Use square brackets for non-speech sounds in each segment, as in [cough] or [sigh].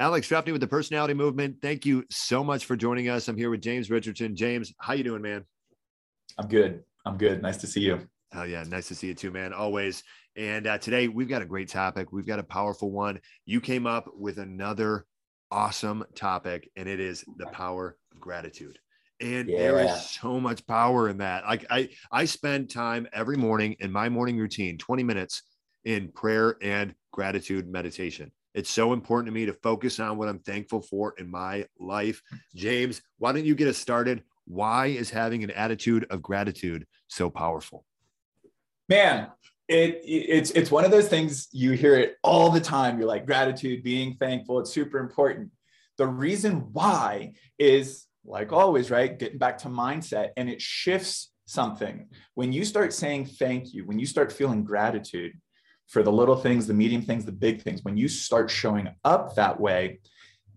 Alex Trefney with the Personality Movement. Thank you so much for joining us. I'm here with James Richardson. James, how you doing, man? I'm good. I'm good. Nice to see you. Oh yeah, nice to see you too, man. Always. And uh, today we've got a great topic. We've got a powerful one. You came up with another awesome topic, and it is the power of gratitude. And yeah. there is so much power in that. Like I, I spend time every morning in my morning routine, 20 minutes in prayer and gratitude meditation. It's so important to me to focus on what I'm thankful for in my life. James, why don't you get us started? Why is having an attitude of gratitude so powerful? Man, it, it's it's one of those things you hear it all the time. You're like gratitude, being thankful, it's super important. The reason why is like always, right? Getting back to mindset and it shifts something. When you start saying thank you, when you start feeling gratitude for the little things, the medium things, the big things, when you start showing up that way,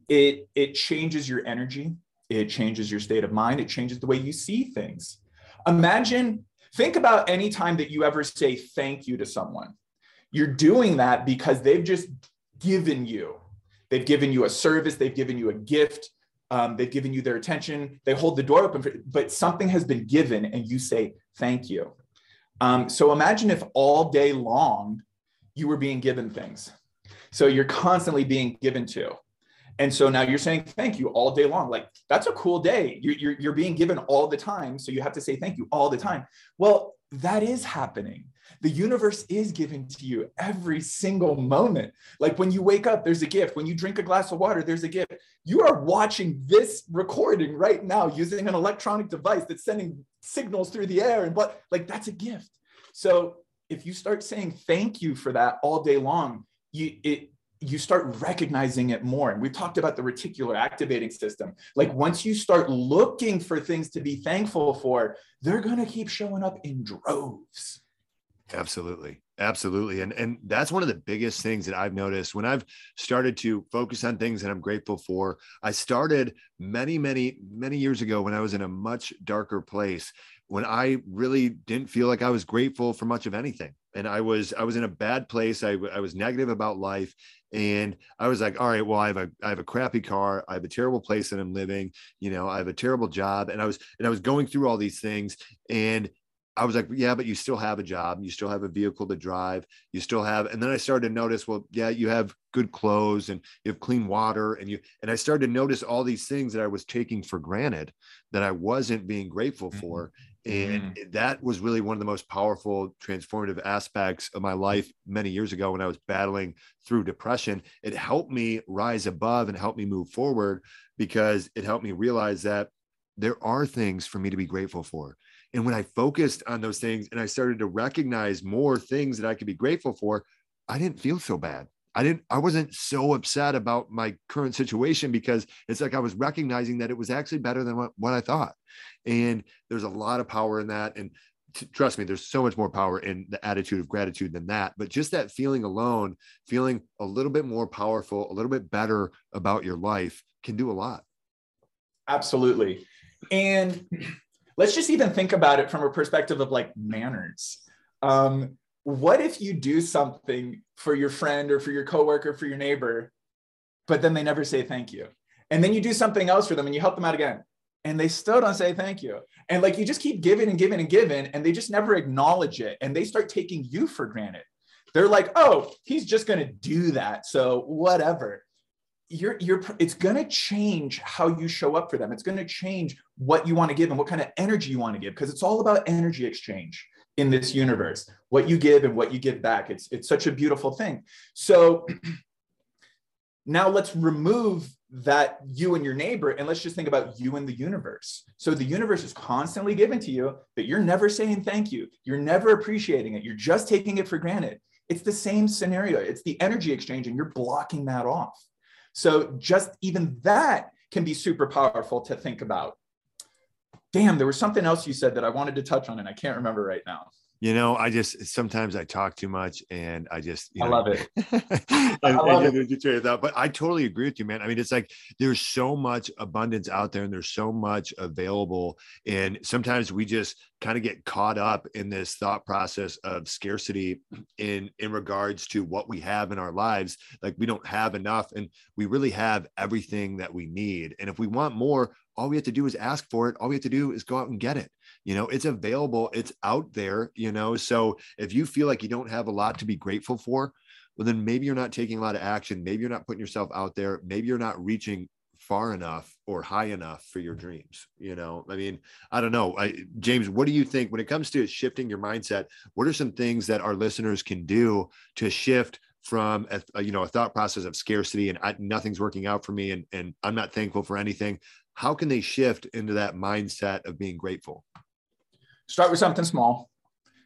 it it changes your energy, it changes your state of mind, it changes the way you see things. Imagine think about any time that you ever say thank you to someone. You're doing that because they've just given you. They've given you a service, they've given you a gift, um, they've given you their attention, they hold the door open, for, but something has been given and you say, thank you. Um, so imagine if all day long you were being given things. So you're constantly being given to. And so now you're saying thank you all day long. Like that's a cool day. You're, you're, you're being given all the time. So you have to say thank you all the time. Well, that is happening. The universe is giving to you every single moment. Like when you wake up, there's a gift. When you drink a glass of water, there's a gift. You are watching this recording right now using an electronic device that's sending signals through the air and what like that's a gift. So if you start saying thank you for that all day long, you it you start recognizing it more. And we've talked about the reticular activating system. Like once you start looking for things to be thankful for, they're going to keep showing up in droves. Absolutely. Absolutely. And and that's one of the biggest things that I've noticed when I've started to focus on things that I'm grateful for. I started many, many, many years ago when I was in a much darker place, when I really didn't feel like I was grateful for much of anything. And I was I was in a bad place. I, I was negative about life. And I was like, all right, well, I have a I have a crappy car, I have a terrible place that I'm living, you know, I have a terrible job. And I was and I was going through all these things. And I was like, yeah, but you still have a job. You still have a vehicle to drive. You still have, and then I started to notice, well, yeah, you have good clothes and you have clean water. And you, and I started to notice all these things that I was taking for granted that I wasn't being grateful mm-hmm. for. And mm-hmm. that was really one of the most powerful, transformative aspects of my life many years ago when I was battling through depression. It helped me rise above and help me move forward because it helped me realize that there are things for me to be grateful for and when I focused on those things and I started to recognize more things that I could be grateful for, I didn't feel so bad. I didn't, I wasn't so upset about my current situation because it's like I was recognizing that it was actually better than what, what I thought. And there's a lot of power in that. And t- trust me, there's so much more power in the attitude of gratitude than that. But just that feeling alone, feeling a little bit more powerful, a little bit better about your life can do a lot. Absolutely. And let's just even think about it from a perspective of like manners. Um, what if you do something for your friend or for your coworker, for your neighbor, but then they never say thank you? And then you do something else for them and you help them out again and they still don't say thank you. And like you just keep giving and giving and giving, and they just never acknowledge it. And they start taking you for granted. They're like, oh, he's just going to do that. So whatever you're you're it's going to change how you show up for them. It's going to change what you want to give and what kind of energy you want to give because it's all about energy exchange in this universe. What you give and what you give back it's it's such a beautiful thing. So [clears throat] now let's remove that you and your neighbor and let's just think about you and the universe. So the universe is constantly given to you but you're never saying thank you. You're never appreciating it. You're just taking it for granted. It's the same scenario. It's the energy exchange and you're blocking that off so just even that can be super powerful to think about. Damn, there was something else you said that I wanted to touch on and I can't remember right now. You know, I just eh, sometimes I talk too much and I just you I love it. [laughs] and, [laughs] I love and you trade that. But I totally agree with you, man. I mean, it's like there's so much abundance out there and there's so much available. And sometimes we just kind of get caught up in this thought process of scarcity in in regards to what we have in our lives. Like we don't have enough and we really have everything that we need. And if we want more, all we have to do is ask for it. All we have to do is go out and get it. You know, it's available, it's out there, you know. So if you feel like you don't have a lot to be grateful for, well, then maybe you're not taking a lot of action. Maybe you're not putting yourself out there. Maybe you're not reaching far enough or high enough for your dreams. You know, I mean, I don't know. I, James, what do you think when it comes to shifting your mindset? What are some things that our listeners can do to shift from a, a, you know a thought process of scarcity and I, nothing's working out for me and, and i'm not thankful for anything how can they shift into that mindset of being grateful start with something small.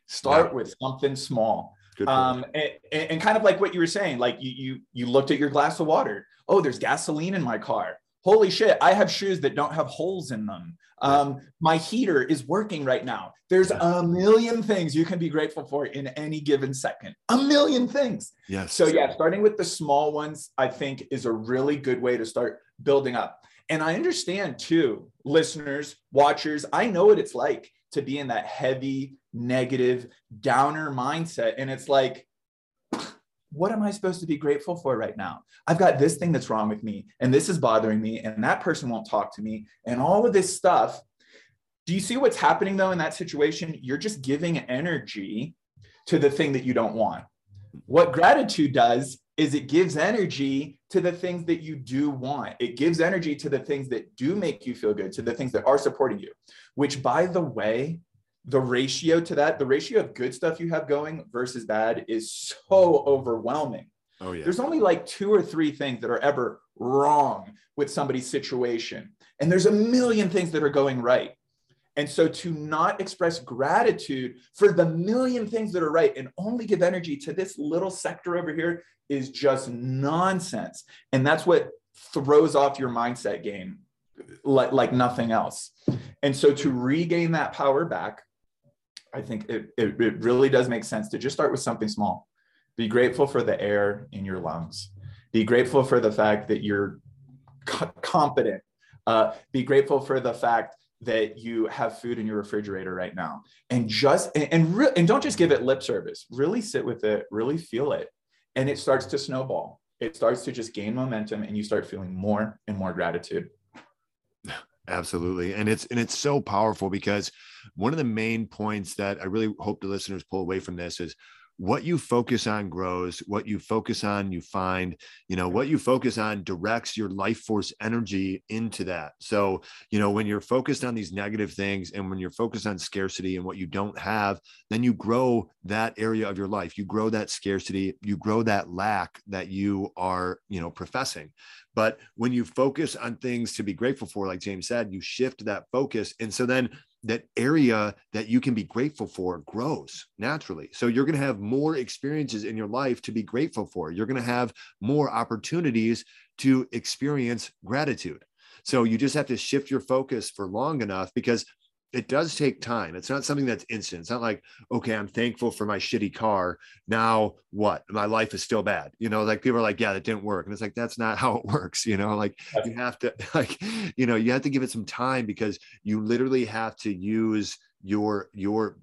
Start yeah. with something small. Um, and, and, kind of like what you were saying like you you you looked at your glass of water. Oh there's gasoline in my car. Holy shit i have shoes that don't have holes in them. Um, my heater is working right now. There's a million things you can be grateful for in any given second. A million things. Yes. So yeah starting with the small ones i think is a really good way to start building up. And i understand too listeners watchers i know what it's like to be in that heavy negative downer mindset and it's like what am I supposed to be grateful for right now? I've got this thing that's wrong with me, and this is bothering me, and that person won't talk to me, and all of this stuff. Do you see what's happening though in that situation? You're just giving energy to the thing that you don't want. What gratitude does is it gives energy to the things that you do want. It gives energy to the things that do make you feel good, to the things that are supporting you, which, by the way, the ratio to that, the ratio of good stuff you have going versus bad is so overwhelming. Oh, yeah. There's only like two or three things that are ever wrong with somebody's situation. And there's a million things that are going right. And so to not express gratitude for the million things that are right and only give energy to this little sector over here is just nonsense. And that's what throws off your mindset game like, like nothing else. And so to regain that power back, I think it, it, it really does make sense to just start with something small. Be grateful for the air in your lungs. Be grateful for the fact that you're co- competent. Uh, be grateful for the fact that you have food in your refrigerator right now and just and and, re- and don't just give it lip service really sit with it really feel it and it starts to snowball it starts to just gain momentum and you start feeling more and more gratitude Absolutely. And it's and it's so powerful because one of the main points that I really hope the listeners pull away from this is what you focus on grows what you focus on you find you know what you focus on directs your life force energy into that. So you know when you're focused on these negative things and when you're focused on scarcity and what you don't have then you grow that area of your life. You grow that scarcity you grow that lack that you are you know professing. But when you focus on things to be grateful for like james said you shift that focus. And so then that area that you can be grateful for grows naturally. So you're going to have more experiences in your life to be grateful for. You're going to have more opportunities to experience gratitude. So you just have to shift your focus for long enough because it does take time. It's not something that's instant. It's not like, okay, I'm thankful for my shitty car. Now what? My life is still bad. You know, like people are like, yeah, that didn't work. And it's like, that's not how it [laughs] works. You know, like you have to, [laughs] like, you know, you have to give it some time because you literally have to use your, your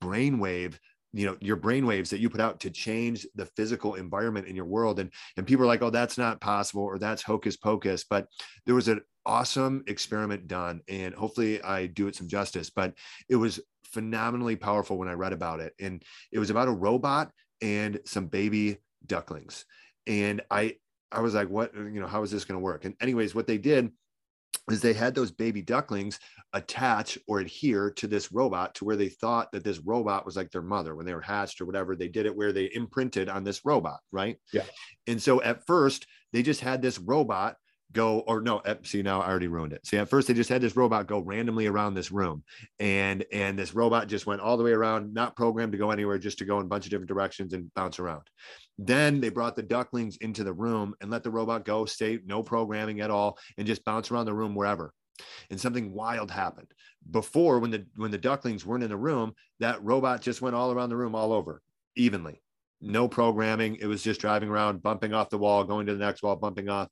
brainwave you know your brain waves that you put out to change the physical environment in your world and and people are like oh that's not possible or that's hocus pocus but there was an awesome experiment done and hopefully i do it some justice but it was phenomenally powerful when i read about it and it was about a robot and some baby ducklings and i i was like what you know how is this going to work? And anyways what they did is they had those baby ducklings attach or adhere to this robot to where they thought that this robot was like their mother when they were hatched or whatever. They did it where they imprinted on this robot right? Yeah. And so at first they just had this robot go or no eh, see now i already ruined it see at first they just had this robot go randomly around this room and and this robot just went all the way around not programmed to go anywhere just to go in a bunch of different directions and bounce around then they brought the ducklings into the room and let the robot go stay no programming at all and just bounce around the room wherever and something wild happened. Before, when the when the ducklings weren't in the room, that robot just went all around the room all over evenly. No programming. It was just driving around, bumping off the wall, going to the next wall, bumping off.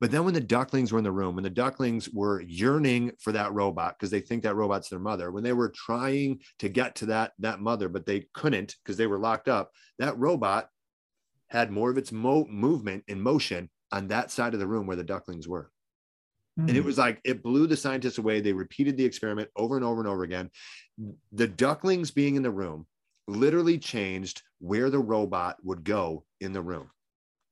But then when the ducklings were in the room, when the ducklings were yearning for that robot because they think that robot's their mother, when they were trying to get to that that mother, but they couldn't because they were locked up, that robot had more of its mo- movement in motion on that side of the room where the ducklings were. And it hmm. was like it blew the scientists away. They repeated the experiment over and over and over again. The ducklings being in the room literally changed where the robot would go in the room.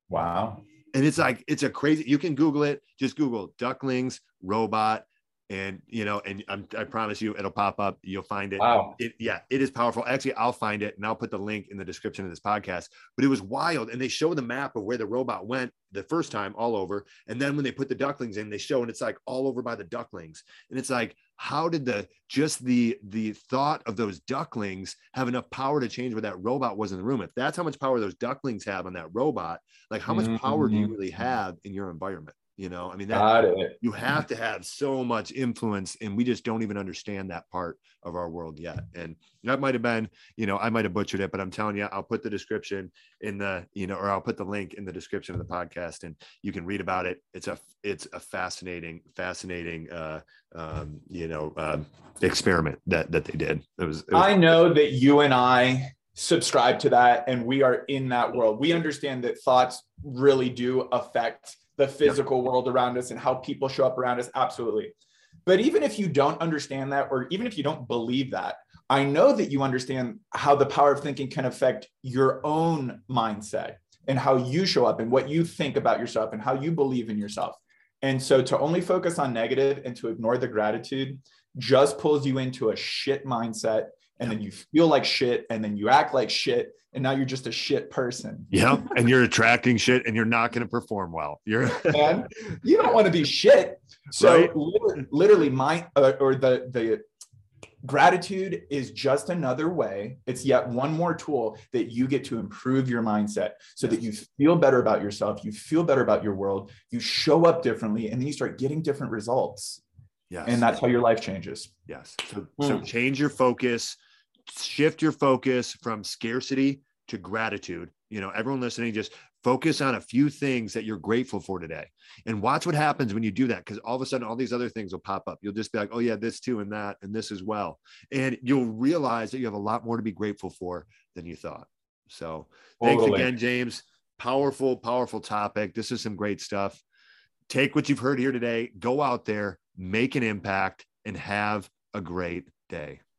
Wow. And it's like it's a crazy you can google it. Just google ducklings robot and you know and I'm, i promise you it'll pop up. You'll find it. Wow. It, yeah it is powerful. Actually i'll find it and i'll put the link in the description of this podcast. But it was wild. And they show the map of where the robot went the first time all over. And then when they put the ducklings in they show and it's like all over by the ducklings. And it's like how did the just the the thought of those ducklings have enough power to change where that robot was in the room if that's how much power those ducklings have on that robot like how much power do you mm-hmm. really have in your environment you know, I mean, that, you have to have so much influence, and we just don't even understand that part of our world yet. And that might have been, you know, I might have butchered it, but I'm telling you, I'll put the description in the, you know, or I'll put the link in the description of the podcast, and you can read about it. It's a, it's a fascinating, fascinating, uh, um, you know, um, experiment that that they did. It was, it was. I know that you and I subscribe to that, and we are in that world. We understand that thoughts really do affect the physical world around us and how people show up around us absolutely. But even if you don't understand that or even if you don't believe that i know that you understand how the power of thinking can affect your own mindset and how you show up and what you think about yourself and how you believe in yourself. And so to only focus on negative and to ignore the gratitude just pulls you into a shit mindset and then you feel like shit and then you act like shit and now you're just a shit person. Yeah, [laughs] and you're attracting shit and you're not going to perform well. You're [laughs] and you don't want to be shit. So right? literally, literally my uh, or the the gratitude is just another way. It's yet one more tool that you get to improve your mindset so that you feel better about yourself, you feel better about your world, you show up differently and then you start getting different results. Yes. And that's how your life changes. Yes. So, mm. so change your focus shift your focus from scarcity to gratitude. You know, everyone listening, just focus on a few things that you're grateful for today and watch what happens when you do that. Cause all of a sudden, all these other things will pop up. You'll just be like, oh, yeah, this too, and that, and this as well. And you'll realize that you have a lot more to be grateful for than you thought. So thanks again, James. Powerful, powerful topic. This is some great stuff. Take what you've heard here today, go out there, make an impact, and have a great day.